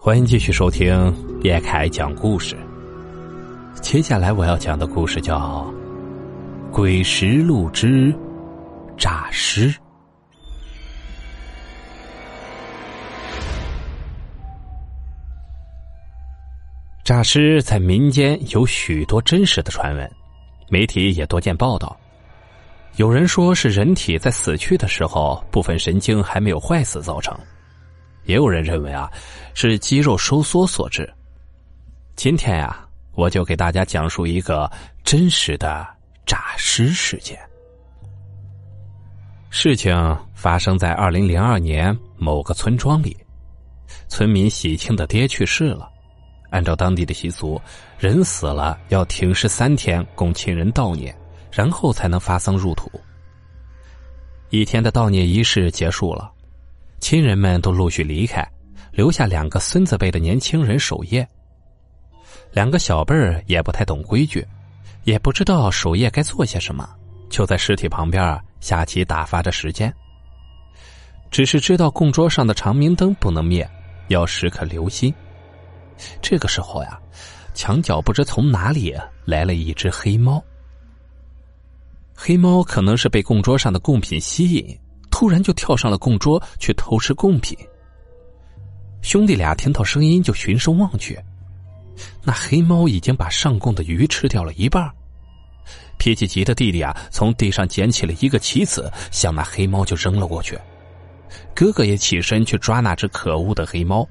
欢迎继续收听叶凯讲故事。接下来我要讲的故事叫《鬼石路之诈尸》。诈尸在民间有许多真实的传闻，媒体也多见报道。有人说是人体在死去的时候，部分神经还没有坏死造成。也有人认为啊，是肌肉收缩所致。今天呀，我就给大家讲述一个真实的诈尸事件。事情发生在二零零二年某个村庄里，村民喜庆的爹去世了，按照当地的习俗，人死了要停尸三天供亲人悼念，然后才能发丧入土。一天的悼念仪式结束了。亲人们都陆续离开，留下两个孙子辈的年轻人守夜。两个小辈儿也不太懂规矩，也不知道守夜该做些什么，就在尸体旁边下棋打发着时间。只是知道供桌上的长明灯不能灭，要时刻留心。这个时候呀，墙角不知从哪里来了一只黑猫。黑猫可能是被供桌上的贡品吸引。突然就跳上了供桌去偷吃贡品。兄弟俩听到声音就循声望去，那黑猫已经把上供的鱼吃掉了一半。脾气急的弟弟啊，从地上捡起了一个棋子，向那黑猫就扔了过去。哥哥也起身去抓那只可恶的黑猫。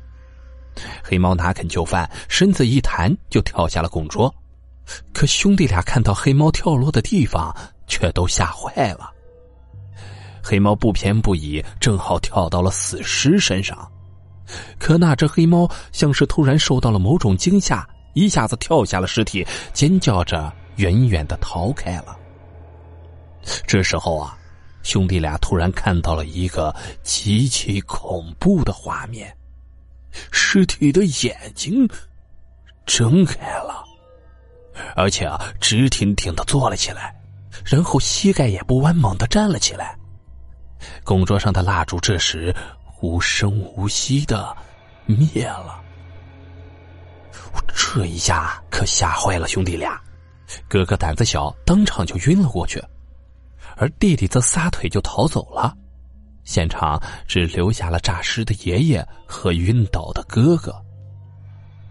黑猫哪肯就范，身子一弹就跳下了供桌。可兄弟俩看到黑猫跳落的地方，却都吓坏了。黑猫不偏不倚，正好跳到了死尸身上。可那只黑猫像是突然受到了某种惊吓，一下子跳下了尸体，尖叫着远远的逃开了。这时候啊，兄弟俩突然看到了一个极其恐怖的画面：尸体的眼睛睁开了，而且啊，直挺挺的坐了起来，然后膝盖也不弯，猛地站了起来。供桌上的蜡烛这时无声无息的灭了，这一下可吓坏了兄弟俩。哥哥胆子小，当场就晕了过去，而弟弟则撒腿就逃走了。现场只留下了诈尸的爷爷和晕倒的哥哥。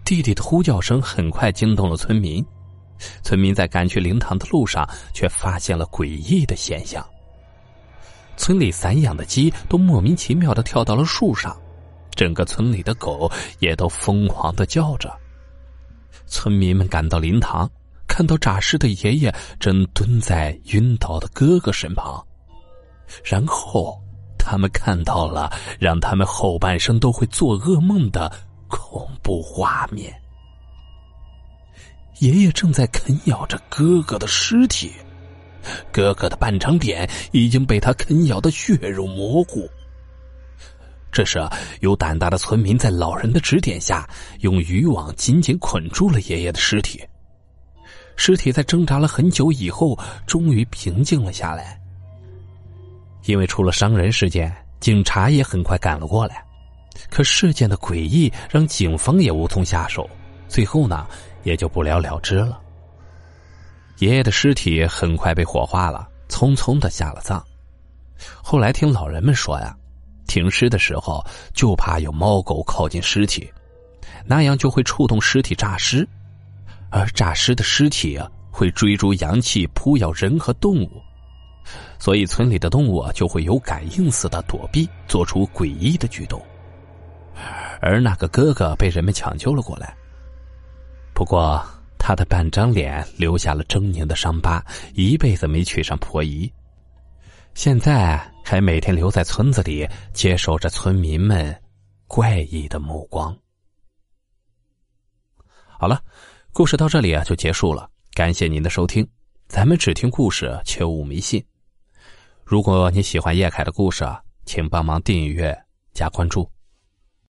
弟弟的呼叫声很快惊动了村民，村民在赶去灵堂的路上，却发现了诡异的现象。村里散养的鸡都莫名其妙的跳到了树上，整个村里的狗也都疯狂的叫着。村民们赶到灵堂，看到诈尸的爷爷正蹲在晕倒的哥哥身旁，然后他们看到了让他们后半生都会做噩梦的恐怖画面：爷爷正在啃咬着哥哥的尸体。哥哥的半张脸已经被他啃咬的血肉模糊。这时，有胆大的村民在老人的指点下，用渔网紧紧捆住了爷爷的尸体。尸体在挣扎了很久以后，终于平静了下来。因为出了伤人事件，警察也很快赶了过来。可事件的诡异让警方也无从下手，最后呢，也就不了了之了。爷爷的尸体很快被火化了，匆匆的下了葬。后来听老人们说呀，停尸的时候就怕有猫狗靠近尸体，那样就会触动尸体诈尸，而诈尸的尸体啊会追逐阳气扑咬人和动物，所以村里的动物就会有感应似的躲避，做出诡异的举动。而那个哥哥被人们抢救了过来，不过。他的半张脸留下了狰狞的伤疤，一辈子没娶上婆姨，现在还每天留在村子里接受着村民们怪异的目光。好了，故事到这里啊就结束了，感谢您的收听。咱们只听故事，切勿迷信。如果你喜欢叶凯的故事，请帮忙订阅加关注。